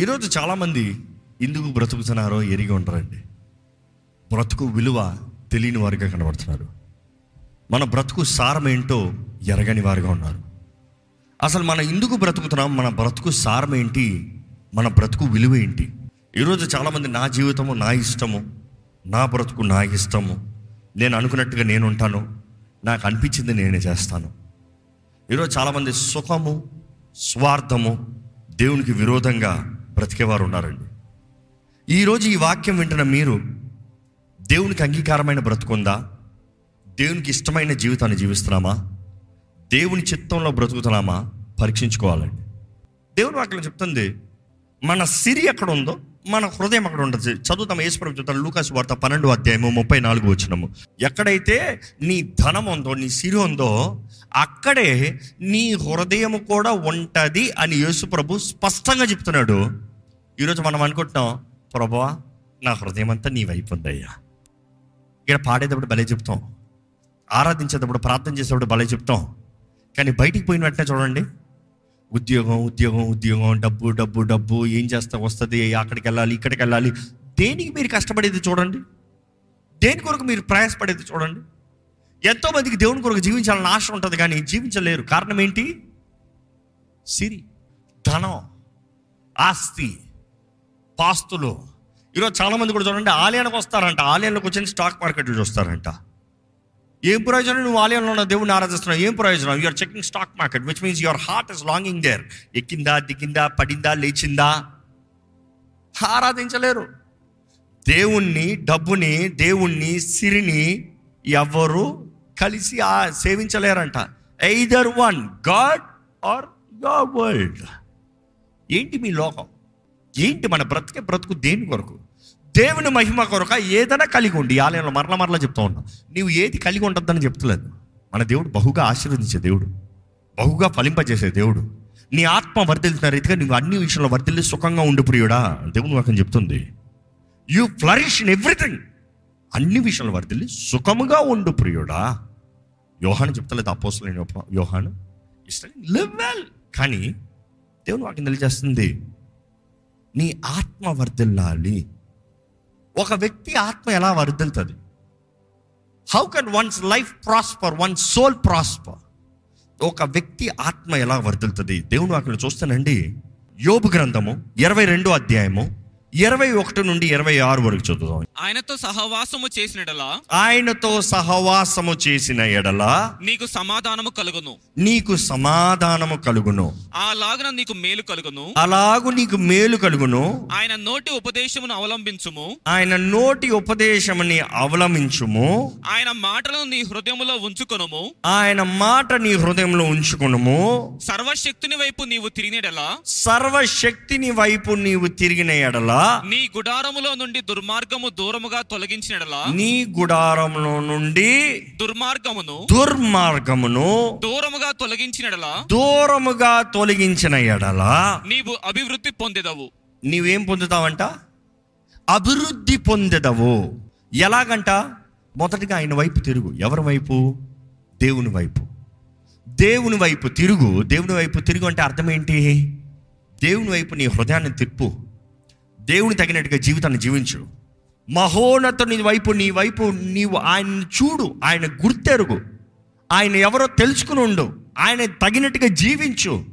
ఈరోజు చాలామంది ఎందుకు బ్రతుకుతున్నారో ఎరిగి ఉంటారండి బ్రతుకు విలువ తెలియని వారిగా కనబడుతున్నారు. మన బ్రతుకు సారం ఏంటో ఎరగని వారిగా ఉన్నారు. అసలు మనం ఎందుకు బ్రతుకుతున్నాం? మన బ్రతుకు సారం ఏంటి? మన బ్రతుకు విలువ ఏంటి? ఈరోజు చాలామంది నా జీవితము నా ఇష్టము నా బ్రతుకు నా ఇష్టము. నేను అనుకున్నట్టుగా నేను ఉంటాను. నాకు అనిపించింది నేనే చేస్తాను. ఈరోజు చాలామంది సుఖము స్వార్థము దేవునికి విరోధంగా బ్రతికేవారు ఉన్నారండి ఈరోజు ఈ వాక్యం వింటున్న మీరు దేవునికి అంగీకారమైన బ్రతుకుందా? దేవునికి ఇష్టమైన జీవితాన్ని జీవిస్తున్నామా? దేవుని చిత్తంలో బ్రతుకుతున్నామా? పరీక్షించుకోవాలండి. దేవుని వాక్యం చెప్తుంది మన సిరి ఎక్కడ ఉందో మన హృదయం అక్కడ ఉంటుంది చదువుతాం ఏసుప్రభు చెప్తాను లూకాస్ వార్త పన్నెండు అధ్యాయము ముప్పై నాలుగు వచ్చినము ఎక్కడైతే నీ ధనం ఉందో నీ సిరి ఉందో అక్కడే నీ హృదయం కూడా ఉంటుంది అని యేసుప్రభు స్పష్టంగా చెప్తున్నాడు. ఈరోజు మనం అనుకుంటున్నాం ప్రభువా నా హృదయం అంతా నీ వైపు ఉందయ్యా. ఇక్కడ పాడేటప్పుడు భలే చెప్తాం. ఆరాధించేటప్పుడు ప్రార్థన చేసేటప్పుడు భలే చెప్తాం. కానీ బయటికి పోయిన వెంటనే చూడండి ఉద్యోగం ఉద్యోగం ఉద్యోగం డబ్బు డబ్బు డబ్బు ఏం చేస్తా వస్తుంది అక్కడికి వెళ్ళాలి ఇక్కడికి వెళ్ళాలి. దేనికి మీరు కష్టపడేది చూడండి? దేని కొరకు మీరు ప్రయాసపడేది చూడండి? ఎంతోమందికి దేవుని కొరకు జీవించాలని ఆశ ఉంటుంది కానీ జీవించలేరు. కారణం ఏంటి? సిరి ధనం ఆస్తి పాస్తులు. ఈరోజు చాలామంది కూడా చూడండి ఆలయానికి వస్తారంట. ఆలయంలోకి వచ్చిన స్టాక్ మార్కెట్లు చూస్తారంట. ఏం ప్రయోజనం? నువ్వు ఆలయంలో ఉన్న దేవుని ఆరాధిస్తున్నావు. ఏం ప్రయోజనం? You're checking stock market which means your heart is longing there ఎక్కిందా దిగిందా పడిందా లేచిందా? ఆరాధించలేరు. దేవుణ్ణి డబ్బుని దేవుణ్ణి సిరిని ఎవరు కలిసి ఆ సేవించలేరంట. Either one God or your world ఏంటి మీ లోకం? ఏంటి మన బ్రతికే బ్రతుకు దేని కొరకు? దేవుని మహిమ కొరక ఏదైనా కలిగి ఉండి ఈ ఆలయంలో మరల మరలా చెప్తా ఉన్నా నీవు ఏది కలిగి ఉంటుందని చెప్తలేదు. మన దేవుడు బహుగా ఆశీర్వదించే దేవుడు బహుగా ఫలింపజేసే దేవుడు. నీ ఆత్మ వర్ధిల్తున్న రీతిగా నువ్వు అన్ని విషయంలో వర్ధిల్లి సుఖంగా ఉండు ప్రియుడా దేవుని వాక్యం చెప్తుంది. యూ ఫ్లరిష్ ఇన్ ఎవ్రీథింగ్ అన్ని విషయంలో వర్ధిల్లి సుఖముగా ఉండు ప్రియుడా. యోహాను చెప్తలేదు అపోసలైన యోహాను. ఇష్టం లివ్ వెల్ కానీ దేవుని వాక్యం తెలియజేస్తుంది నీ ఆత్మ వర్ధిల్లాలి. ఒక వ్యక్తి ఆత్మ ఎలా వర్ధిల్తుంది how can one's life prosper one soul prosper ఒక వ్యక్తి ఆత్మ ఎలా వర్ధిల్తుంది దేవుని అక్కడ చూస్తానండి. యోబు గ్రంథము ఇరవై రెండో అధ్యాయము ఇరవై ఒకటి నుండి ఇరవై ఆరు వరకు చదువుదాం. ఆయనతో సహవాసము చేసినడలా ఆయనతో సహవాసము చేసిన ఎడల నీకు సమాధానము కలుగును. నీకు సమాధానము కలుగును. అలాగన నీకు మేలు కలుగును. అలాగు నీకు మేలు కలుగును. ఆయన నోటి ఉపదేశమును అవలంబించుము. ఆయన నోటి ఉపదేశముని అవలంబించుము. ఆయన మాటలను నీ హృదయములో ఉంచుకొనుము. ఆయన మాట నీ హృదయంలో ఉంచుకునుము. సర్వశక్తుని వైపు నీవు తిరిగినడలా సర్వశక్తిని వైపు నీవు తిరిగిన ఎడల నీ గుడారములో నుండి దుర్మార్గము దూరముగా తొలగించినడలా నీ గుడారంలో నుండి దుర్మార్గమును దుర్మార్గమును దూరముగా తొలగించినడలా దూరముగా తొలగించిన ఎడల? నీవు అభివృద్ధి పొందెదవు. నీవేం పొందుతావంట? అభివృద్ధి పొందెదవు. ఎలాగంట? మొదటిగా ఆయన వైపు తిరుగు. ఎవరి వైపు? దేవుని వైపు. దేవుని వైపు తిరుగు. దేవుని వైపు తిరుగు అంటే అర్థం ఏంటి? దేవుని వైపు నీ హృదయాన్ని తిప్పు. దేవుని తగినట్టుగా జీవితాన్ని జీవించు. మహోన్నతుని వైపు నీ వైపు నీవు ఆయన్ని చూడు ఆయన గుర్తెరుగు. ఆయన ఎవరో తెలుసుకుని ఉండు ఆయన తగినట్టుగా జీవించు.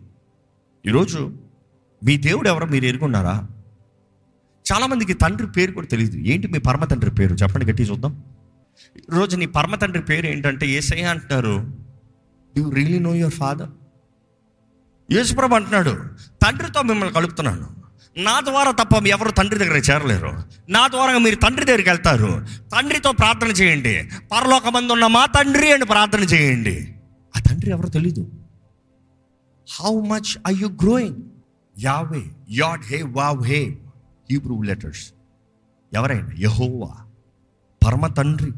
ఈరోజు మీ దేవుడు ఎవరో మీరు ఎరుగున్నారా? చాలామందికి తండ్రి పేరు కూడా తెలియదు. ఏంటి మీ పరమ తండ్రి పేరు? చెప్పండి గట్టి చూద్దాం. ఈరోజు నీ పరమ తండ్రి పేరు ఏంటంటే ఏసయ్య అంటున్నారు. You really know your father Yesu Prabhu అంటున్నాడు. తండ్రితో మిమ్మల్ని కలుపుతున్నాను. నా ద్వారా తప్ప ఎవరు తండ్రి దగ్గర చేరలేరు. నా ద్వారా మీరు తండ్రి దగ్గరికి వెళ్తారు. తండ్రితో ప్రార్థన చేయండి. పరలోకమందు ఉన్న మా తండ్రి అని ప్రార్థన చేయండి. ఆ తండ్రి ఎవరో తెలీదు. How much I you growing Yahweh yod he vav he Hebrew letters ఎవరైనా? యహోవా పరమ తండ్రి.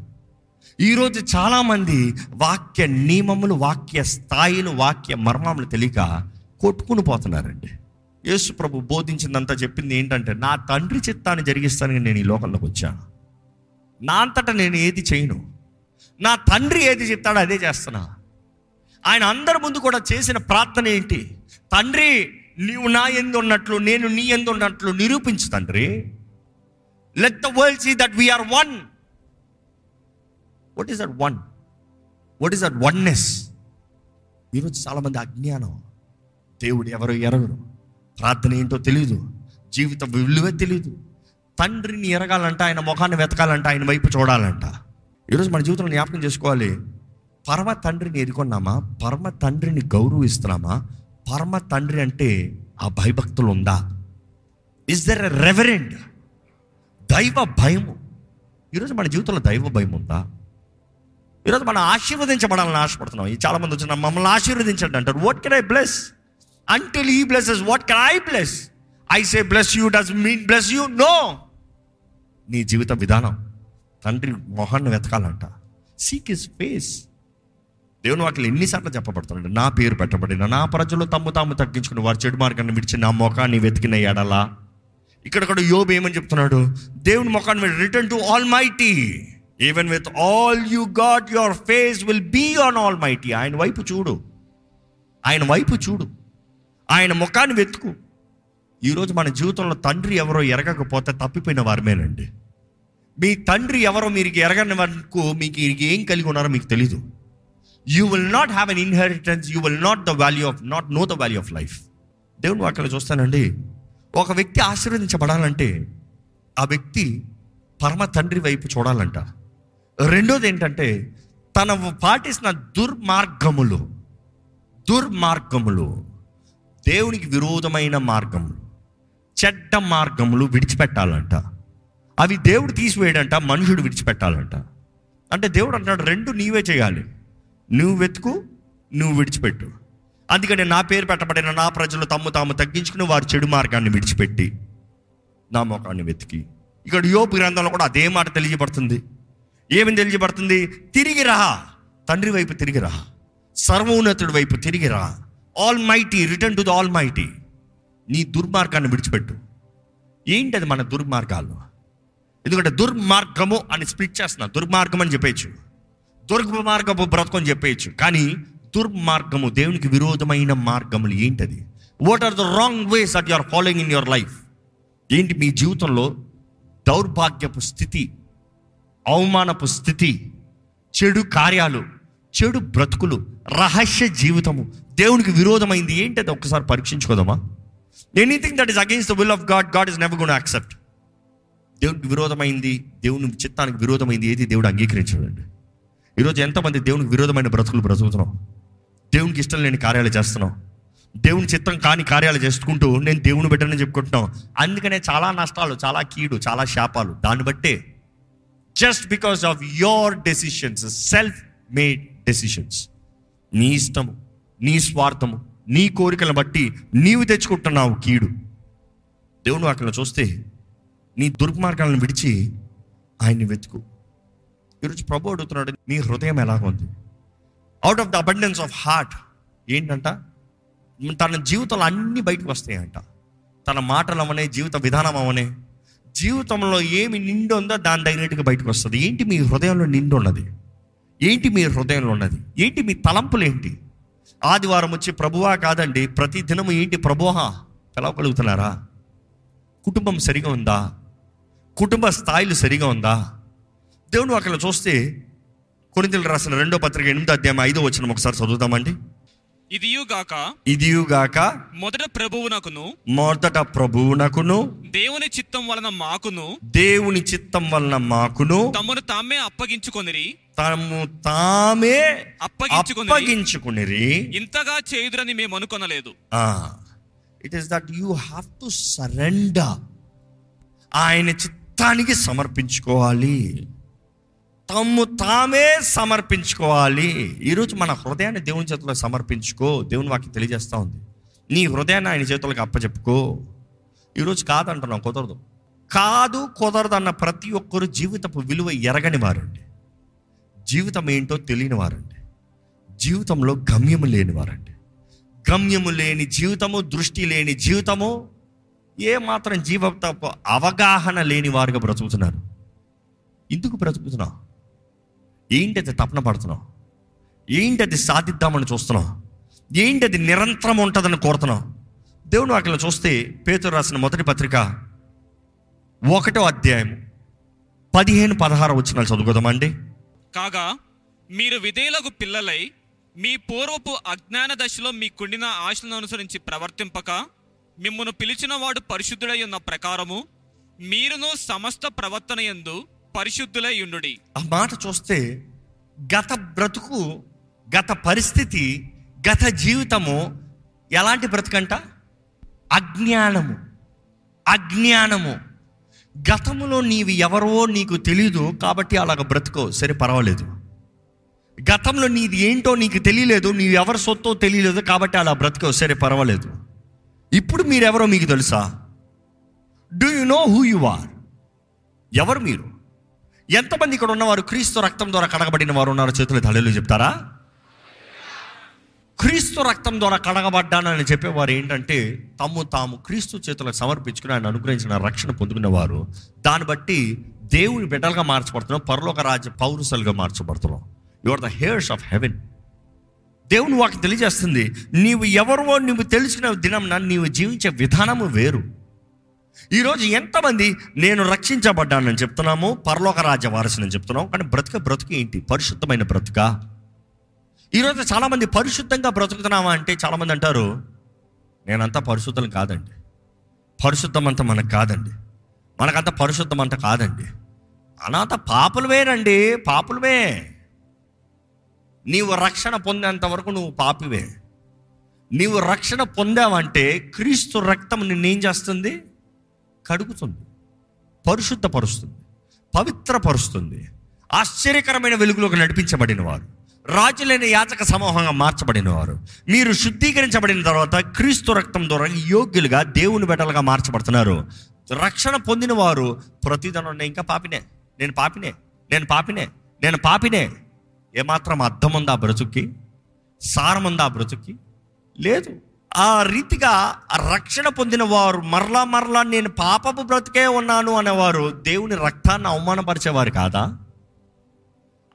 ఈరోజు చాలామంది వాక్య నియమములు వాక్య స్థాయిలు వాక్య మర్మములు తెలియక కొట్టుకుని పోతున్నారండి. యేసు ప్రభు బోధించిందంతా చెప్పింది ఏంటంటే నా తండ్రి చిత్తాన్ని జరిగిస్తానని నేను ఈ లోకంలోకి వచ్చాను. నా అంతటా నేను ఏది చేయను. నా తండ్రి ఏది చెప్తాడో అదే చేస్తున్నా. ఆయన అందరి ముందు కూడా చేసిన ప్రార్థన ఏంటి? తండ్రి నీవు నా ఎందు ఉన్నట్లు నేను నీ ఎందు ఉన్నట్లు నిరూపించు తండ్రి. Let the world see that we are one what is that one what is that oneness ఈరోజు చాలామంది అజ్ఞానం. దేవుడు ఎవరు ఎరగరు. ప్రార్థన ఏంటో తెలియదు జీవిత విలువే తెలియదు తండ్రిని ఎరగాలంట ఆయన ముఖాన్ని వెతకాలంట ఆయన వైపు చూడాలంట. ఈరోజు మన జీవితంలో జ్ఞాపకం చేసుకోవాలి. పరమ తండ్రిని ఎదుర్కొన్నామా? పరమ తండ్రిని గౌరవిస్తున్నామా? పరమ తండ్రి అంటే ఆ భయభక్తులు ఉందా? ఇస్ దర్ ఎ రెవరెండ్ దైవ భయము? ఈరోజు మన జీవితంలో దైవ భయం ఉందా? ఈరోజు మనం ఆశీర్వదించబడాలని ఆశపడుతున్నాం. ఈ చాలామంది వచ్చిన మమ్మల్ని ఆశీర్వదించండి అంటారు. What can I bless until he blesses what can I bless I say bless you does mean bless you no నీ జీవిత విధానం తండ్రి మొహాన్ని వెతకాలంట. సీక్ ఇస్ ఫేస్ దేవుని వాటిలో ఎన్నిసార్లు చెప్పబడుతున్నాడు నా పేరు పెట్టబడిన నా ప్రజలు తమ్ము తాము తగ్గించుకుని వారి చెడు మార్గాన్ని విడిచి నా ముఖాన్ని వెతికిన ఎడలా. ఇక్కడ కూడా యోబు ఏమని చెప్తున్నాడు? దేవుని ముఖాన్ని return to almighty even with all you got your face will be on almighty ఆయన వైపు చూడు. ఆయన వైపు చూడు. ఆయన ముఖాన్ని వెతుకు. ఈరోజు మన జీవితంలో తండ్రి ఎవరో ఎరగకపోతే తప్పిపోయిన వారమేనండి. మీ తండ్రి ఎవరో మీరు ఎరగని వరకు మీకు ఏం కలిగి ఉన్నారో మీకు తెలీదు. You will not have an inheritance you will not the value of not know the value of life దేవుని వాక్యలో చూస్తానండి. ఒక వ్యక్తి ఆశీర్వదించబడాలంటే ఆ వ్యక్తి పరమ తండ్రి వైపు చూడాలంట. రెండోది ఏంటంటే తన పాటిస్తున్న దుర్మార్గములు దుర్మార్గములు. దేవునికి విరోధమైన మార్గములు చెడ్డ మార్గములు విడిచిపెట్టాలంట. అవి దేవుడు తీసివేయడంట మనుషుడు విడిచిపెట్టాలంట. అంటే దేవుడు అంటున్నాడు రెండు నీవే చేయాలి. నువ్వు వెతుకు నువ్వు విడిచిపెట్టు. అందుకని నా పేరు పెట్టబడిన నా ప్రజలు తమ్ము తాము తగ్గించుకుని వారి చెడు మార్గాన్ని విడిచిపెట్టి నా ముఖాన్ని వెతికి. ఇక్కడ యోపు గ్రంథంలో కూడా అదే మాట తెలియబడుతుంది. ఏమని తెలియబడుతుంది? తిరిగి రా. తండ్రి వైపు తిరిగి రా. సర్వోన్నతుడి వైపు తిరిగి రా. Almighty return to the almighty నీ దుర్మార్గాన్ని విడిచిపెట్టు. ఏంటి అది మన దుర్మార్గాలు? ఎందుకంటే దుర్మార్గము అని స్ప్లిట్ చేస్తున్నా. దుర్మార్గం అని చెప్పేయచ్చు. దుర్మార్గపు బ్రతకం అని చెప్పేయచ్చు. కానీ దుర్మార్గము దేవునికి విరోధమైన మార్గములు ఏంటది? What are the wrong ways that you are following in your life ఏంటి మీ జీవితంలో దౌర్భాగ్యపు స్థితి అవమానపు స్థితి చెడు కార్యాలు చెడు బ్రతుకులు రహస్య జీవితము దేవునికి విరోధమైంది ఏంటి అది ఒక్కసారి పరీక్షించుకోదామా? Anything that is against the will of God God is never good accept దేవునికి విరోధమైంది దేవుని చిత్తానికి విరోధమైంది ఏది దేవుడు అంగీకరించడండి. ఈరోజు ఎంతమంది దేవునికి విరోధమైన బ్రతుకులు బ్రతుకుతున్నాం? దేవునికి ఇష్టం లేని కార్యాలు చేస్తున్నాం. దేవుని చిత్తం కాని కార్యాలు చేసుకుంటూ నేను దేవుని బిడ్డనని చెప్పుకుంటున్నాం. అందుకనే చాలా నష్టాలు చాలా కీడు చాలా శాపాలు. దాన్ని బట్టే just because of your decisions self made decisions నీ ఇష్టము నీ స్వార్థము నీ కోరికలను బట్టి నీవు తెచ్చుకుంటున్నావు కీడు. దేవుని అక్కడ చూస్తే నీ దుర్మార్గాలను విడిచి ఆయన్ని వెతుకు. ఈరోజు ప్రభు అడుగుతున్నాడు నీ హృదయం ఎలా ఉంది? Out of the abundance of heart ఏంటంట? తన జీవితంలో అన్ని బయటకు వస్తాయంట. తన మాటలు అవనే జీవిత విధానం అవనే. జీవితంలో ఏమి నిండు ఉందో దాని తగినట్టుగా బయటకు వస్తుంది. ఏంటి మీ హృదయంలో నిండు ఉన్నది? ఏంటి మీ హృదయంలో ఉన్నది? ఏంటి మీ తలంపులు ఏంటి? ఆదివారం వచ్చి ప్రభువా కాదండి ప్రతి దినము ఏంటి ప్రభువా? పిలవగలుగుతున్నారా కుటుంబం సరిగా ఉందా? కుటుంబ స్థాయిలు సరిగా ఉందా? దేవుడు అక్కడ చూస్తే కొరింతలు రాసిన రెండో పత్రిక ఎనిమిదో అధ్యాయం ఐదో వచ్చిన ఒకసారి చదువుతామండి ఇదియుగాక ఇదియుగాక మొదట ప్రభువునకును మొదట ప్రభువునకును దేవుని చిత్తం వలన మాకును దేవుని చిత్తం వలన మాకును తమను తామే అప్పగించుకొనిరి తాము తామే అప్పగించుకునిరి. ఇంతగా చేయుదురని మేము అనుకొనలేదు it is that you have to surrender ఆయన చిత్తానికి సమర్పించుకోవాలి. తమ్ము తామే సమర్పించుకోవాలి. ఈరోజు మన హృదయాన్ని దేవుని చేతిలో సమర్పించుకో. దేవుని వాకి తెలియజేస్తూ ఉంది. నీ హృదయాన్ని ఆయన చేతులకు అప్పచెప్పుకో ఈరోజు కాదంటున్నాం కుదరదు. కాదు కుదరదు అన్న ప్రతి ఒక్కరు జీవితపు విలువ ఎరగని వారండి జీవితం ఏంటో తెలియని వారండి. జీవితంలో గమ్యము లేని వారండి. గమ్యము లేని జీవితము దృష్టి లేని జీవితము ఏ మాత్రం జీవితపు అవగాహన లేని వారుగా బ్రతుకుతున్నారు. ఎందుకు బ్రతుకుతున్నావు? ఏంటి అది తపన పడుతున్నావు? ఏంటి అది సాధిద్దామని చూస్తున్నావు? ఏంటి అది నిరంతరం ఉంటుందని కోరుతున్నావు? దేవుని వాక్యలో చూస్తే పేతురు రాసిన మొదటి పత్రిక ఒకటో అధ్యాయం పదిహేను పదహారు వచ్చిన చదువుకుందామండి. కాగా మీరు విధేయులకు పిల్లలై మీ పూర్వపు అజ్ఞాన దశలో మీకుండిన ఆశలను అనుసరించి ప్రవర్తింపక మిమ్మను పిలిచిన వాడు పరిశుద్ధుడై ఉన్న ప్రకారము మీరును సమస్త ప్రవర్తన యందు పరిశుద్ధులై ఉండు ఆ మాట చూస్తే గత బ్రతుకు గత పరిస్థితి గత జీవితము ఎలాంటి బ్రతుకంట? అజ్ఞానము. అజ్ఞానము. గతంలో నీవు ఎవరో నీకు తెలీదు కాబట్టి అలాగ బ్రతుకో. సరే పర్వాలేదు. గతంలో నీది ఏంటో నీకు తెలియలేదు నీవు ఎవరి సొత్తో తెలియలేదు కాబట్టి అలా బ్రతుకో. సరే పర్వాలేదు. ఇప్పుడు మీరెవరో మీకు తెలుసా? Do you know who you are ఎవరు మీరు? ఎంతమంది ఇక్కడ ఉన్నవారు క్రీస్తు రక్తం ద్వారా కడగబడిన వారు ఉన్నారు చేతులు తల్లిలు చెప్తారా? క్రీస్తు రక్తం ద్వారా కడగబడ్డానని చెప్పేవారు ఏంటంటే తమ్ము తాము క్రీస్తు చేతులకు సమర్పించుకుని ఆయన అనుగ్రహించిన రక్షణ పొందుకునేవారు దాన్ని బట్టి దేవుని బిడ్డలుగా మార్చబడుతున్నాం పరలోక రాజ్య పౌరుషులుగా మార్చబడుతున్నాం. You are the heirs of heaven దేవుని వాకి తెలియజేస్తుంది నీవు ఎవరో నువ్వు తెలిసిన దినం నీవు జీవించే విధానము వేరు. ఈరోజు ఎంతమంది నేను రక్షించబడ్డానని చెప్తున్నాము పరలోక రాజ్య వారసుని చెప్తున్నాం కానీ బ్రతుక బ్రతుకు ఏంటి? పరిశుద్ధమైన బ్రతుక? ఈరోజు చాలామంది పరిశుద్ధంగా బ్రతుకుతున్నామా అంటే చాలామంది అంటారు నేనంతా పరిశుద్ధం కాదండి. పరిశుద్ధం అంతా మనకు కాదండి. మనకంత పరిశుద్ధం అంతా కాదండి. అనాథ పాపులమేనండి పాపులమే. నీవు రక్షణ పొందేంత వరకు నువ్వు పాపివే. నీవు రక్షణ పొందావంటే క్రీస్తు రక్తం నిన్నేం చేస్తుంది? కడుగుతుంది. పరిశుద్ధపరుస్తుంది. పవిత్రపరుస్తుంది. ఆశ్చర్యకరమైన వెలుగులోకి నడిపించబడిన వారు రాజులైన యాచక సమూహంగా మార్చబడిన వారు మీరు శుద్ధీకరించబడిన తర్వాత క్రీస్తు రక్తం ద్వారా యోగ్యులుగా దేవుని బిడ్డలుగా మార్చబడుతున్నారు. రక్షణ పొందిన వారు ప్రతిదనం ఇంకా పాపినే నేను పాపినే నేను పాపినే నేను పాపినే. ఏమాత్రం అర్థం ఉందా బ్రతుక్కి? సారం ఉందా బ్రతుక్కి? లేదు. ఆ రీతిగా రక్షణ పొందిన వారు మరలా మరలా నేను పాపపు బ్రతికే ఉన్నాను అనేవారు దేవుని రక్తాన్ని అవమానపరిచేవారు కాదా?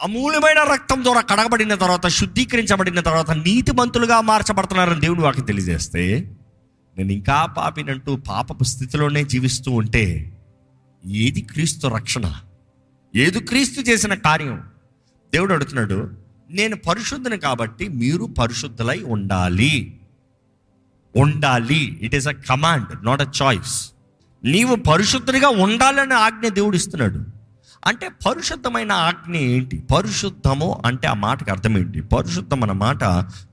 అమూల్యమైన రక్తం ద్వారా కడగబడిన తర్వాత శుద్ధీకరించబడిన తర్వాత నీతిమంతులుగా మార్చబడుతున్నారని దేవుడు వాకి తెలియజేస్తే నేను ఇంకా పాపినంటూ పాపపు స్థితిలోనే జీవిస్తూ ఉంటే ఏది క్రీస్తు రక్షణ? ఏది క్రీస్తు చేసిన కార్యం? దేవుడు అడుగుతున్నాడు నేను పరిశుద్ధుని కాబట్టి మీరు పరిశుద్ధులై ఉండాలి. ఉండాలి. It is a command not a choice నీవు పరిశుద్ధునిగా ఉండాలని ఆజ్ఞ దేవుడు ఇస్తున్నాడు. అంటే పరిశుద్ధమైన ఆజ్ఞ ఏంటి? పరిశుద్ధము అంటే ఆ మాటకి అర్థం ఏంటి? పరిశుద్ధం అన్న మాట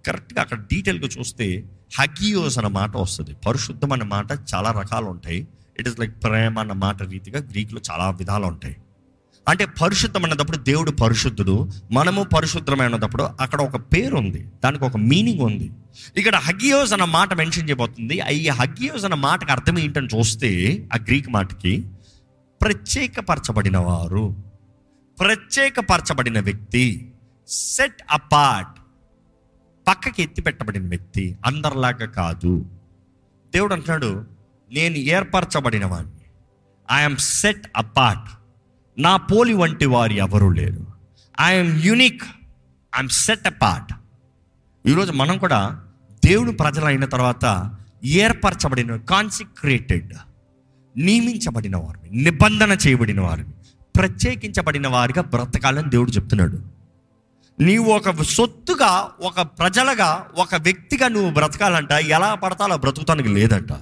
కరెక్ట్గా అక్కడ డీటెయిల్గా చూస్తే హగియోస్ అన్న మాట వస్తుంది. పరిశుద్ధం అన్న మాట చాలా రకాలు ఉంటాయి. ఇట్ ఇస్ లైక్ ప్రేమ అన్న మాట రీతిగా గ్రీకులో చాలా విధాలు ఉంటాయి. అంటే పరిశుద్ధం అన్నప్పుడు దేవుడు పరిశుద్ధుడు మనము పరిశుద్ధమైనప్పుడు అక్కడ ఒక పేరు ఉంది దానికి ఒక మీనింగ్ ఉంది. ఇక్కడ హగియోస్ అన్న మాట మెన్షన్ చేయబోతుంది ఈ హగియోస్ అన్న మాటకి అర్థం ఏంటని చూస్తే ఆ గ్రీక్ మాటకి ప్రత్యేకపరచబడిన వారు ప్రత్యేకపరచబడిన వ్యక్తి సెట్ అపార్ట్ పక్కకి ఎత్తి పెట్టబడిన వ్యక్తి అందరిలాగా కాదు. దేవుడు అంటున్నాడు నేను ఏర్పరచబడిన వాడిని ఐఎమ్ సెట్ అపార్ట్ నా పోలి వంటి వారు ఎవరు లేరు. I'm unique I'm set apart ఈరోజు మనం కూడా దేవుడు ప్రజలు అయిన తర్వాత ఏర్పరచబడిన కాన్సిక్రేటెడ్ నియమించబడిన వారిని నిబంధన చేయబడిన వారిని ప్రత్యేకించబడిన వారిగా బ్రతకాలని దేవుడు చెప్తున్నాడు. నీవు ఒక సొత్తుగా ఒక ప్రజలుగా ఒక వ్యక్తిగా నువ్వు బ్రతకాలంట ఎలా పడతా అలా బ్రతుకుతానికి లేదంట.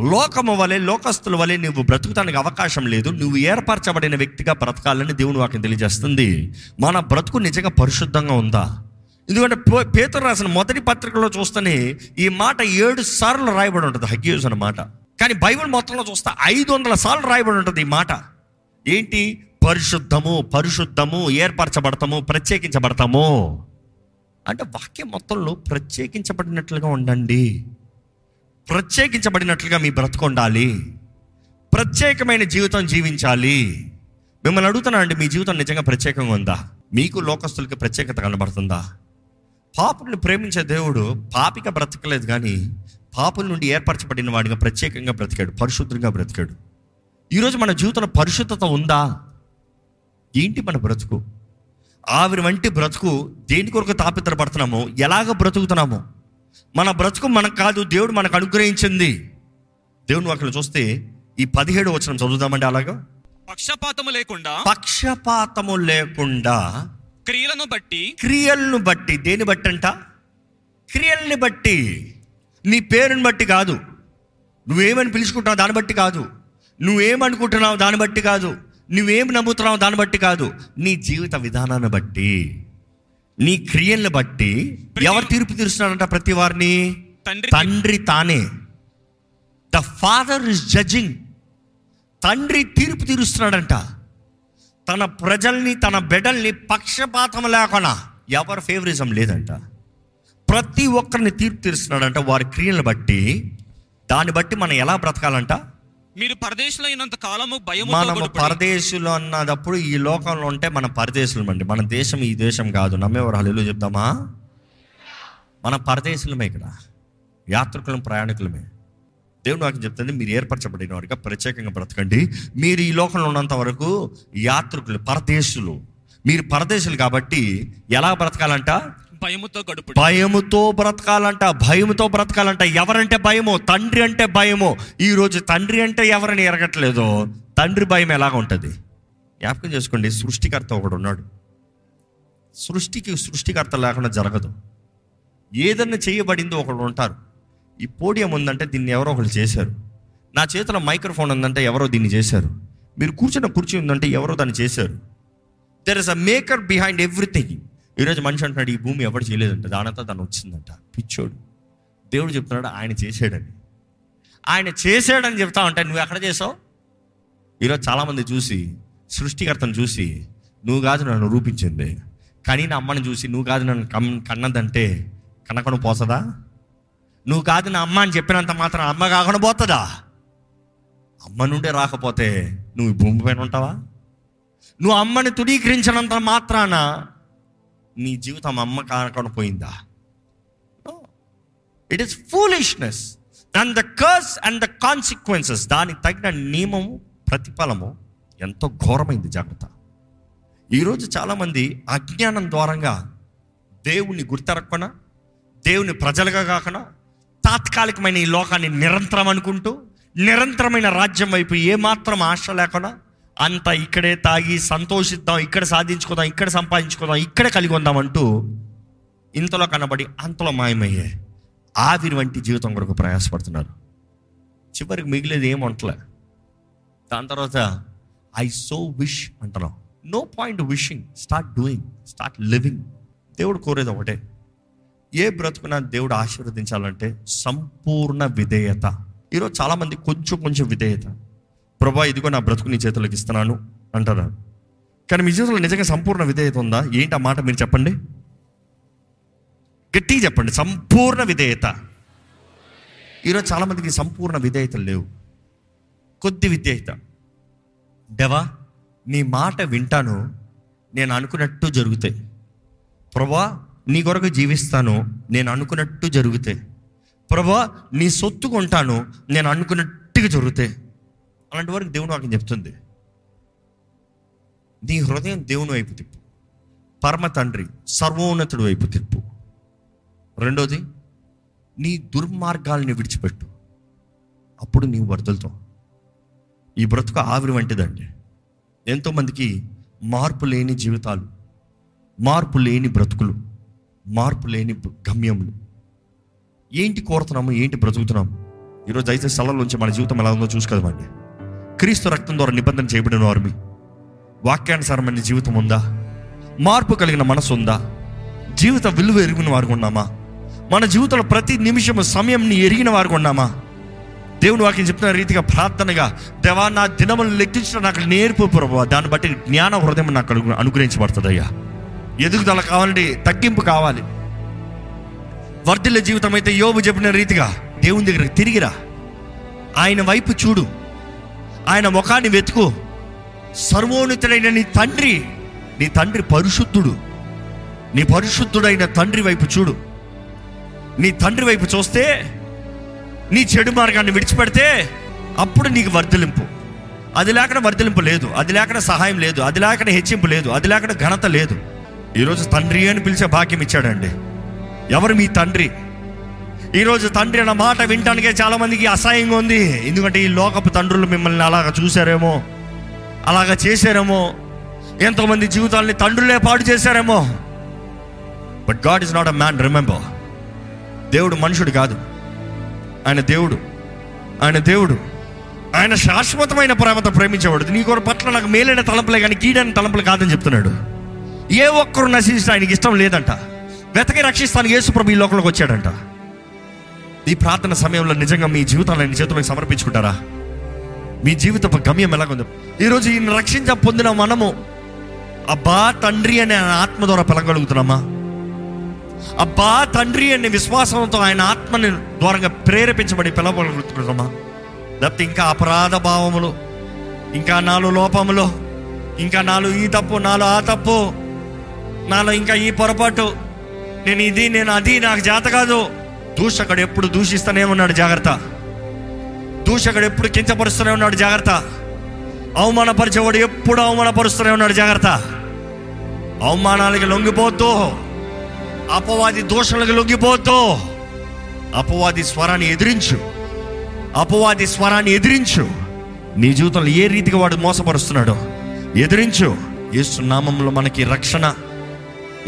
లోకము వలె లోకస్తుల వలె నువ్వు బ్రతుకుతానికి అవకాశం లేదు. నువ్వు ఏర్పరచబడిన వ్యక్తిగా బ్రతకాలని దేవుని వాక్యం తెలియజేస్తుంది. మన బ్రతుకు నిజంగా పరిశుద్ధంగా ఉందా? ఎందుకంటే పే- పేతురు రాసిన మొదటి పత్రికలో చూస్తేనే ఈ మాట ఏడు సార్లు రాయబడి ఉంటుంది. హగ్యూస్ అన్నమాట కానీ బైబిల్ మొత్తంలో చూస్తే ఐదు వందల సార్లు రాయబడి ఉంటుంది ఈ మాట. ఏంటి? పరిశుద్ధము పరిశుద్ధము ఏర్పరచబడతాము ప్రత్యేకించబడతాము. అంటే వాక్యం మొత్తంలో ప్రత్యేకించబడినట్లుగా ఉండండి. ప్రత్యేకించబడినట్లుగా మీ బ్రతుకు ఉండాలి. ప్రత్యేకమైన జీవితం జీవించాలి. మిమ్మల్ని అడుగుతున్నా అండి మీ జీవితం నిజంగా ప్రత్యేకంగా ఉందా? మీకు లోకస్తులకి ప్రత్యేకత కనబడుతుందా? పాపుల్ని ప్రేమించే దేవుడు పాపిక బ్రతకలేదు కానీ పాపుల నుండి ఏర్పరచబడిన వాడిగా ప్రత్యేకంగా బ్రతికాడు పరిశుద్ధంగా బ్రతికాడు. ఈరోజు మన జీవితంలో పరిశుద్ధత ఉందా? ఏంటి మన బ్రతుకు? ఆవిరి వంటి బ్రతుకు దేని కొరకు తాపిత్తరపడుతున్నామో ఎలాగ బ్రతుకుతున్నామో? మన బ్రతుకు మనకు కాదు దేవుడు మనకు అనుగ్రహించింది. దేవుని వాక్యం చూస్తే ఈ పదిహేడు వచనం చదువుదామండి అలాగా? పక్షపాతము లేకుండా పక్షపాతము లేకుండా క్రియలను బట్టి క్రియలను బట్టి దేని బట్టి అంట క్రియల్ని బట్టి. నీ పేరుని బట్టి కాదు. నువ్వేమని పిలుచుకుంటున్నావు దాన్ని బట్టి కాదు. నువ్వేమనుకుంటున్నావు దాన్ని బట్టి కాదు. నువ్వేం నమ్ముతున్నావు దాన్ని బట్టి కాదు. నీ జీవిత విధానాన్ని బట్టి నీ క్రియల్ని బట్టి ఎవరు తీర్పు తీరుస్తున్నాడంట ప్రతి వారిని? తండ్రి తండ్రి తానే. ద ఫాదర్ ఇస్ జడ్జింగ్ తండ్రి తీర్పు తీరుస్తున్నాడంట. తన ప్రజల్ని తన బిడ్డల్ని పక్షపాతం లేకుండా ఎవరి ఫేవరిజం లేదంట. ప్రతి ఒక్కరిని తీర్పు తీరుస్తున్నాడంట వారి క్రియలను బట్టి దాన్ని బట్టి మనం ఎలా బ్రతకాలంట? మీరు పరదేశంలో అయినంత కాలము భయము మనము పరదేశులు అన్నదప్పుడు ఈ లోకంలో ఉంటే మన పరదేశులం అండి. మన దేశం ఈ దేశం కాదు. నమ్మేవారు హల్లు చెప్దామా? మన పరదేశులమే ఇక్కడ. యాత్రికులం ప్రయాణికులమే. దేవుడు నాకు చెప్తుంది మీరు ఏర్పరచబడిన వారిగా ప్రత్యేకంగా బ్రతకండి. మీరు ఈ లోకంలో ఉన్నంత వరకు యాత్రికులు పరదేశులు. మీరు పరదేశులు కాబట్టి ఎలా బ్రతకాలంట? భయముతో గడుపు భయముతో బ్రతకాలంట భయముతో బ్రతకాలంట. ఎవరంటే భయమో? తండ్రి అంటే భయమో. ఈరోజు తండ్రి అంటే ఎవరిని ఎరగట్లేదో? తండ్రి భయం ఎలాగ ఉంటుంది? జ్ఞాపకం చేసుకోండి సృష్టికర్త ఒకడు ఉన్నాడు. సృష్టికి సృష్టికర్త లేకుండా జరగదు. ఏదన్నా చేయబడిందో ఒకడు ఉంటారు. ఈ పోడియం ఉందంటే దీన్ని ఎవరో ఒకరు చేశారు. నా చేతిలో మైక్రోఫోన్ ఉందంటే ఎవరో దీన్ని చేశారు. మీరు కూర్చున్న కుర్చీ ఉందంటే ఎవరో దాన్ని చేశారు. There is a maker behind everything ఈరోజు మనిషి అంటున్నాడు ఈ భూమి ఎవరు చేయలేదంట దానంతా తను వచ్చిందంట. పిచ్చోడు. దేవుడు చెప్తున్నాడు ఆయన చేసాడని ఆయన చేసాడని చెప్తా ఉంటే నువ్వు ఎక్కడ చేసావు? ఈరోజు చాలామంది చూసి సృష్టికర్తను చూసి నువ్వు కాదు నన్ను రూపించింది. కానీ నా అమ్మని చూసి నువ్వు కాదు నన్ను కమ్ కన్నదంటే కనకను పోతుందా నువ్వు కాదు నా అమ్మ అని చెప్పినంత మాత్రం అమ్మ కాకుండా పోతుందా? అమ్మ నుండే రాకపోతే నువ్వు భూమి పైన ఉంటావా? నువ్వు అమ్మని తుడీకరించినంత మాత్రాన నీ జీవితం అమ్మ కానకుండా పోయిందా it is foolishness and the curse and the consequences దానికి తగిన నియమము ప్రతిఫలము ఎంతో ఘోరమైంది జాగ్రత్త. ఈరోజు చాలామంది అజ్ఞానం ద్వారంగా దేవుణ్ణి గుర్తెరక్కన దేవుని ప్రజలుగా కాకుండా తాత్కాలికమైన ఈ లోకాన్ని నిరంతరం అనుకుంటూ నిరంతరమైన రాజ్యం వైపు ఏమాత్రం ఆశ లేకుండా అంత ఇక్కడే తాగి సంతోషిద్దాం ఇక్కడ సాధించుకుందాం ఇక్కడ సంపాదించుకుందాం ఇక్కడే కలిగి ఉందాం అంటూ ఇంతలో కనబడి అంతలో మాయమయ్యే ఆవిరి వంటి జీవితం కొరకు ప్రయాసపడుతున్నారు. చివరికి మిగిలేదు ఏం వంటలే దాని తర్వాత ఐ సో విష్ అంటున్నాం. No point wishing start doing start living. దేవుడు కోరేది ఒకటే. ఏ బ్రతుకున దేవుడు ఆశీర్వదించాలంటే సంపూర్ణ విధేయత. ఈరోజు చాలామంది కొంచెం కొంచెం విధేయత. ప్రభా ఇదిగో నా బ్రతుకు నీ చేతులకు ఇస్తున్నాను అంటారు. కానీ మీ జీవితంలో నిజంగా సంపూర్ణ విధేయత ఉందా? ఏంటి ఆ మాట మీరు చెప్పండి. గట్టిగా చెప్పండి. సంపూర్ణ విధేయత. ఈరోజు చాలామందికి సంపూర్ణ విధేయత లేవు. కొద్ది విధేయత. దేవా నీ మాట వింటాను నేను అనుకున్నట్టు జరుగుతాయి. ప్రభా నీ కొరకు జీవిస్తాను నేను అనుకున్నట్టు జరుగుతాయి. ప్రభా నీ సొత్తు కొంటాను నేను అనుకున్నట్టుగా జరుగుతాయి. అలాంటి వరకు దేవుని వాక్యం చెప్తుంది. నీ హృదయం దేవుని వైపు తిప్పు. పరమ తండ్రి సర్వోన్నతుడి వైపు తిప్పు. రెండోది నీ దుర్మార్గాల్ని విడిచిపెట్టు. అప్పుడు నీవు వరదలతో ఈ బ్రతుకు ఆవిరి వంటిదండి. ఎంతోమందికి మార్పు లేని జీవితాలు మార్పు లేని బ్రతుకులు మార్పు లేని గమ్యములు. ఏంటి కోరుతున్నాము? ఏంటి బ్రతుకుతున్నాము? ఈరోజు అయితే స్థలంలోంచి మన జీవితం ఎలా ఉందో చూసుకోదామండి క్రీస్తు రక్తం ద్వారా నిబంధన చేయబడిన వారు మీ వాక్యానుసారమైన జీవితం ఉందా? మార్పు కలిగిన మనసు ఉందా? జీవిత విలువ ఎరిగిన వారు ఉన్నామా? మన జీవితంలో ప్రతి నిమిషము సమయంని ఎరిగిన వారు ఉన్నామా? దేవుని వాక్యం చెప్తున్న రీతిగా ప్రార్థనగా దేవా నా దినములను లెక్కించడం నాకు నేర్పు ప్రభావ. దాన్ని బట్టి జ్ఞాన హృదయం నాకు అనుగ్ర- ఎదుగుదల కావాలండి తగ్గింపు కావాలి. వర్ధిల్ల జీవితం అయితే యోబు చెప్పిన రీతిగా దేవుని దగ్గరికి తిరిగిరా. ఆయన వైపు చూడు. ఆయన ముఖాన్ని వెతుకు. సర్వోన్నతుడైన నీ తండ్రి నీ తండ్రి పరిశుద్ధుడు. నీ పరిశుద్ధుడైన తండ్రి వైపు చూడు. నీ తండ్రి వైపు చూస్తే నీ చెడు మార్గాన్ని విడిచిపెడితే అప్పుడు నీకు వర్ధలింపు. అది లేకుండా వర్ధలింపు లేదు. అది లేకుండా సహాయం లేదు. అది లేకుండా హెచ్చింపు లేదు. అది లేకుండా ఘనత లేదు. ఈరోజు తండ్రి అని పిలిచే భాగ్యం ఇచ్చాడండి. ఎవరు మీ తండ్రి? ఈరోజు తండ్రి అన్న మాట వినటానికే చాలామందికి అసహ్యంగా ఉంది. ఎందుకంటే ఈ లోకపు తండ్రులు మిమ్మల్ని అలాగ చూశారేమో అలాగ చేశారేమో ఎంతోమంది జీవితాలని తండ్రులే పాడు చేశారేమో. But God is not a man remember దేవుడు మనుషుడు కాదు. ఆయన దేవుడు ఆయన దేవుడు ఆయన శాశ్వతమైన ప్రేమతో ప్రేమించేవాడు. నీ కొర పట్ల నాకు మేలైన తలంపులే కానీ కీడైన తలంపులు కాదని చెప్తున్నాడు. ఏ ఒక్కరు నశిస్తే ఆయనకి ఇష్టం లేదంట. వెతకి రక్షిస్తాను యేసుప్రభు ఈ లోకంలోకి వచ్చాడంట. ఈ ప్రార్థన సమయంలో నిజంగా మీ జీవితాన్ని చేతులకు సమర్పించుకుంటారా? మీ జీవితపు గమ్యం ఎలాగుంది. ఈరోజు ఈయన రక్షించ పొందిన మనము అబ్బా తండ్రి అనే ఆయన ఆత్మ ద్వారా పిలగలుగుతున్నామా అబ్బా తండ్రి అనే విశ్వాసంతో ఆయన ఆత్మని ద్వారంగా ప్రేరేపించబడి పిలవగలుగుతున్నామా? లేకపోతే ఇంకా అపరాధ భావములు ఇంకా నాలుగు లోపములు ఇంకా నాలుగు ఈ తప్పు నాలుగు ఆ తప్పు నాలో ఇంకా ఈ పొరపాటు నేను ఇది నేను అది నాకు జాత కాదు. దూషకుడు ఎప్పుడు దూషిస్తూనే ఉన్నాడు జాగ్రత్త. దూషకుడు ఎప్పుడు కించపరుస్తూనే ఉన్నాడు జాగ్రత్త. అవమానపరిచేవాడు ఎప్పుడు అవమానపరుస్తూనే ఉన్నాడు జాగ్రత్త. అవమానాలకి లొంగిపోతూ అపవాది దోషాలకు లొంగిపోతూ అపవాది స్వరాన్ని ఎదిరించు. అపవాది స్వరాన్ని ఎదిరించు. నీ జీవితంలో ఏ రీతిగా వాడు మోసపరుస్తున్నాడో ఎదిరించు. ఏ సున్నామంలో మనకి రక్షణ.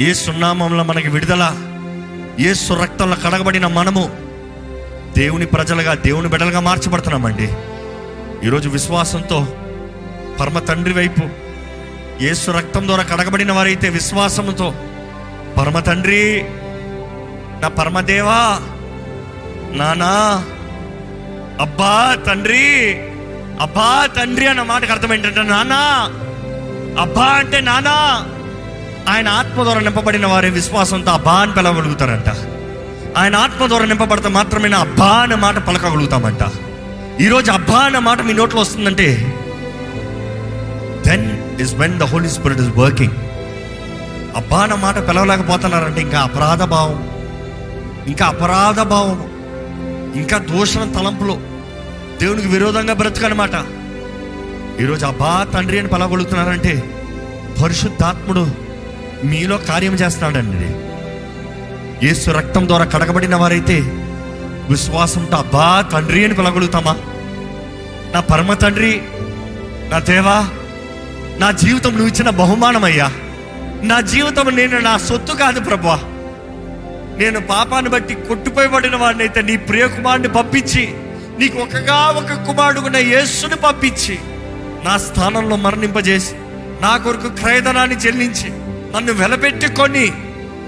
ఏ సున్నామంలో మనకి విడుదల. యేసు రక్తంలో కడగబడిన మనము దేవుని ప్రజలుగా దేవుని బిడ్డలుగా మార్చబడుతున్నామండి. ఈరోజు విశ్వాసంతో పరమ తండ్రి వైపు యేసు రక్తం ద్వారా కడగబడిన వారైతే విశ్వాసంతో పరమ తండ్రి నా పరమదేవా నానా అబ్బా తండ్రి అబ్బా తండ్రి అన్న మాటకు అర్థం ఏంటంటే నానా అబ్బా అంటే నానా. ఆయన ఆత్మ ద్వారా నింపబడిన వారి విశ్వాసంతో అబ్బా అని పిలవగలుగుతారంట. ఆయన ఆత్మ ద్వారా నింపబడితే మాత్రమే నా అబ్బా అనే మాట పలకగలుగుతామంట. ఈరోజు అబ్బా అనే మాట మీ నోట్లో వస్తుందంటే then is when the Holy Spirit is working అబ్బా అన్న మాట పిలవలేకపోతున్నారంటే ఇంకా అపరాధ భావం ఇంకా అపరాధ భావం ఇంకా దూషణ తలంపులో దేవునికి విరోధంగా బ్రతుకనమాట. ఈరోజు అబ్బా తండ్రి అని పిలవగలుగుతున్నారంటే పరిశుద్ధాత్ముడు మీలో కార్యం చేస్తాడండి యేసు రక్తం ద్వారా కడగబడిన వారైతే విశ్వాసంతో అబ్బా తండ్రి అని పిలగలుగుతామా నా పరమ తండ్రి నా దేవా నా జీవితం నువ్వు ఇచ్చిన బహుమానమయ్యా. నా జీవితం నేను నా సొత్తు కాదు ప్రభా నేను పాపాన్ని బట్టి కొట్టుపోయబడిన వాడిని అయితే నీ ప్రియకుమారుని పంపించి నీకు ఒకగా ఒక కుమారుడుకున్న యేసుని పంపించి నా స్థానంలో మరణింపజేసి నా కొరకు క్రయధనాన్ని చెల్లించి నన్ను వెలపెట్టుకొని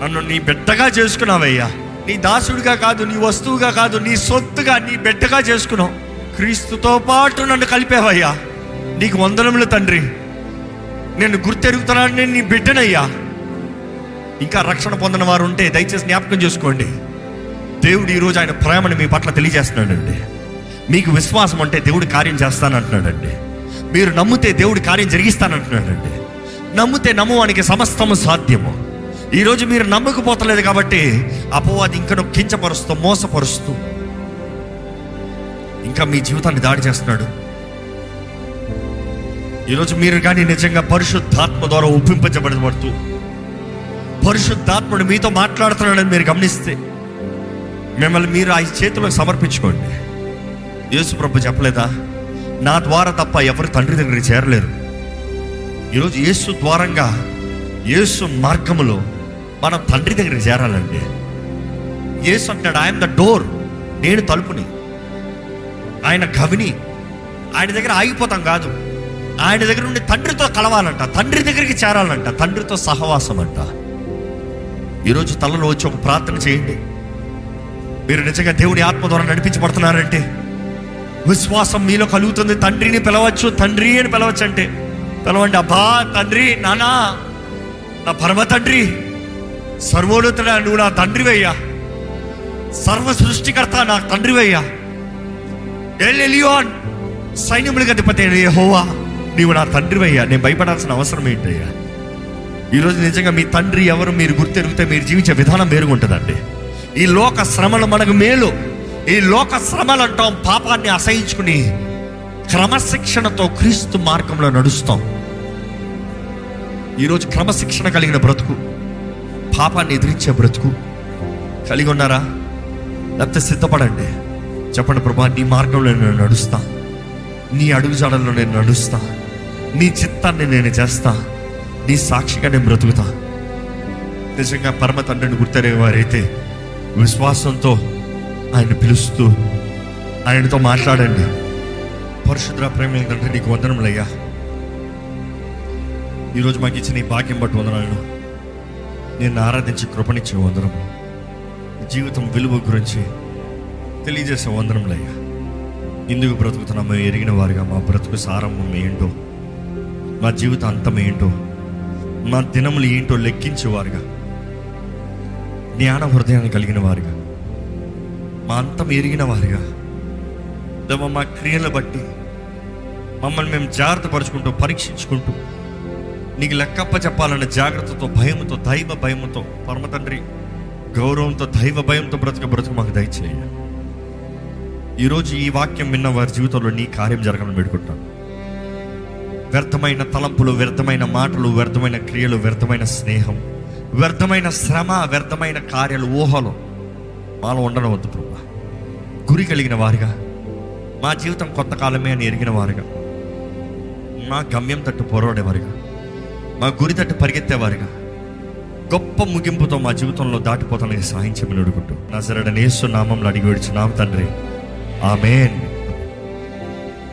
నన్ను నీ బిడ్డగా చేసుకున్నావయ్యా. నీ దాసుడిగా కాదు నీ వస్తువుగా కాదు నీ సొత్తుగా నీ బిడ్డగా చేసుకున్నావు. క్రీస్తుతో పాటు నన్ను కలిపావయ్యా. నీకు వందనములు తండ్రి. నేను గుర్తెరుగుతున్నాను నేను నీ బిడ్డనయ్యా. ఇంకా రక్షణ పొందిన వారు ఉంటే దయచేసి జ్ఞాపకం చేసుకోండి. దేవుడు ఈరోజు ఆయన ప్రేమను మీ పట్ల తెలియజేస్తున్నాడండి. మీకు విశ్వాసం అంటే దేవుడు కార్యం చేస్తానంటున్నాడండి. మీరు నమ్మితే దేవుడు కార్యం జరిగిస్తానంటున్నాడండి. నమ్మితే నమ్మువానికి సమస్తము సాధ్యము. ఈరోజు మీరు నమ్మకపోతలేదు కాబట్టి అపవాది ఇంకా కించపరుస్తూ మోసపరుస్తూ ఇంకా మీ జీవితాన్ని దాడి చేస్తున్నాడు. ఈరోజు మీరు కానీ నిజంగా పరిశుద్ధాత్మ ద్వారా ఒప్పింపజబడబడుతూ పరిశుద్ధాత్ముడు మీతో మాట్లాడుతున్నాడని మీరు గమనిస్తే మిమ్మల్ని మీరు ఆ చేతులకు సమర్పించుకోండి. యేసు ప్రభు చెప్పలేదా? నా ద్వారా తప్ప ఎవరు తండ్రి దగ్గరికి చేరలేరు. ఈరోజు యేసు ద్వారంగా యేసు మార్గములో మనం తండ్రి దగ్గరికి చేరాలండి. యేసు అంటాడు ఆయన ద డోర్ నేను తలుపుని. ఆయన కవిని ఆయన దగ్గర ఆగిపోతాం కాదు. ఆయన దగ్గర నుండి తండ్రితో కలవాలంట. తండ్రి దగ్గరికి చేరాలంట. తండ్రితో సహవాసం అంట ఈరోజు తలలో వచ్చి ఒక ప్రార్థన చేయండి. మీరు నిజంగా దేవుని ఆత్మ ద్వారా నడిపించబడుతున్నారంటే విశ్వాసం మీలో కలుగుతుంది. తండ్రిని పిలవచ్చు తండ్రి అని పిలవచ్చు అంటే పిలవండి అబ్బా తండ్రి నానా నా పరమ తండ్రి సర్వోన్నతుడా నువ్వు నా తండ్రివయ్యా. సర్వ సృష్టికర్త నా తండ్రివయ్యా. ఎలియోన్ సైన్యములకు అధిపతి హోవా నీవు నా తండ్రివయ్యా. నేను భయపడాల్సిన అవసరం ఏంటయ్యా? ఈరోజు నిజంగా మీ తండ్రి ఎవరు మీరు గుర్తెరిగితే మీరు జీవించే విధానం వేరుగుంటుందండి. ఈ లోక శ్రమలు మనకు మేలు. ఈ లోక శ్రమలు అంటాం పాపాన్ని అసహించుకుని క్రమశిక్షణతో క్రీస్తు మార్గంలో నడుస్తాం. ఈరోజు క్రమశిక్షణ కలిగిన బ్రతుకు పాపాన్ని ఎదిరించే బ్రతుకు. కలిగి ఉన్నారా? లేకపోతే సిద్ధపడండి. చెప్పండి ప్రభా నీ మార్గంలో నేను నడుస్తా. నీ అడుగుజాడల్లో నేను నడుస్తా. నీ చిత్తాన్ని నేను చేస్తా. నీ సాక్షిగా నేను బ్రతుకుతా. నిజంగా పరమ తండ్రిని గుర్తెరిగే వారైతే విశ్వాసంతో ఆయన పిలుస్తూ ఆయనతో మాట్లాడండి. పరిశుద్ర ప్రేమ తండ్రి నీకు వందనములయ్యా. ఈరోజు మాకు ఇచ్చిన ఈ భాగ్యం బట్టి వందనాలను నేను ఆరాధించి కృపణించే వందనము. జీవితం విలువ గురించి తెలియజేసే వందనములయ్యా. ఎందుకు బ్రతుకుతున్నామో ఎరిగిన వారిగా మా బ్రతుకు సారంభం ఏంటో మా జీవిత అంతం ఏంటో మా దినములు ఏంటో లెక్కించేవారుగా జ్ఞాన హృదయాన్ని కలిగిన వారుగా. మా అంతం ఎరిగిన వారుగా. దేవా మా క్రియలు బట్టి మమ్మల్ని మేము జాగ్రత్త పరుచుకుంటూ పరీక్షించుకుంటూ నీకు లెక్కప్ప చెప్పాలన్న జాగ్రత్తతో భయంతో దైవ భయంతో పరమ తండ్రి గౌరవంతో దైవ భయంతో బ్రతుక బ్రతుకు మాకు దయచేయ. ఈరోజు ఈ వాక్యం విన్న వారి జీవితంలో నీ కార్యం జరగాలని పెట్టుకుంటాను వ్యర్థమైన తలంపులు వ్యర్థమైన మాటలు వ్యర్థమైన క్రియలు వ్యర్థమైన స్నేహం వ్యర్థమైన శ్రమ వ్యర్థమైన కార్యాలు ఊహలు మాలో ఉండడం వద్దు ప్రభా. గురి కలిగిన వారిగా మా జీవితం కొంతకాలమే అని ఎరిగిన వారుగా. మా గమ్యం తట్టు పోరాడేవారుగా. మా గురి తట్టు పరిగెత్తేవారుగా. గొప్ప ముగింపుతో మా జీవితంలో దాటిపోతానికి సాయం చేయమని అడుగుంటూ నజరడనేసు నామంలో అడిగి విడిచున్నాం తండ్రి. ఆమెన్.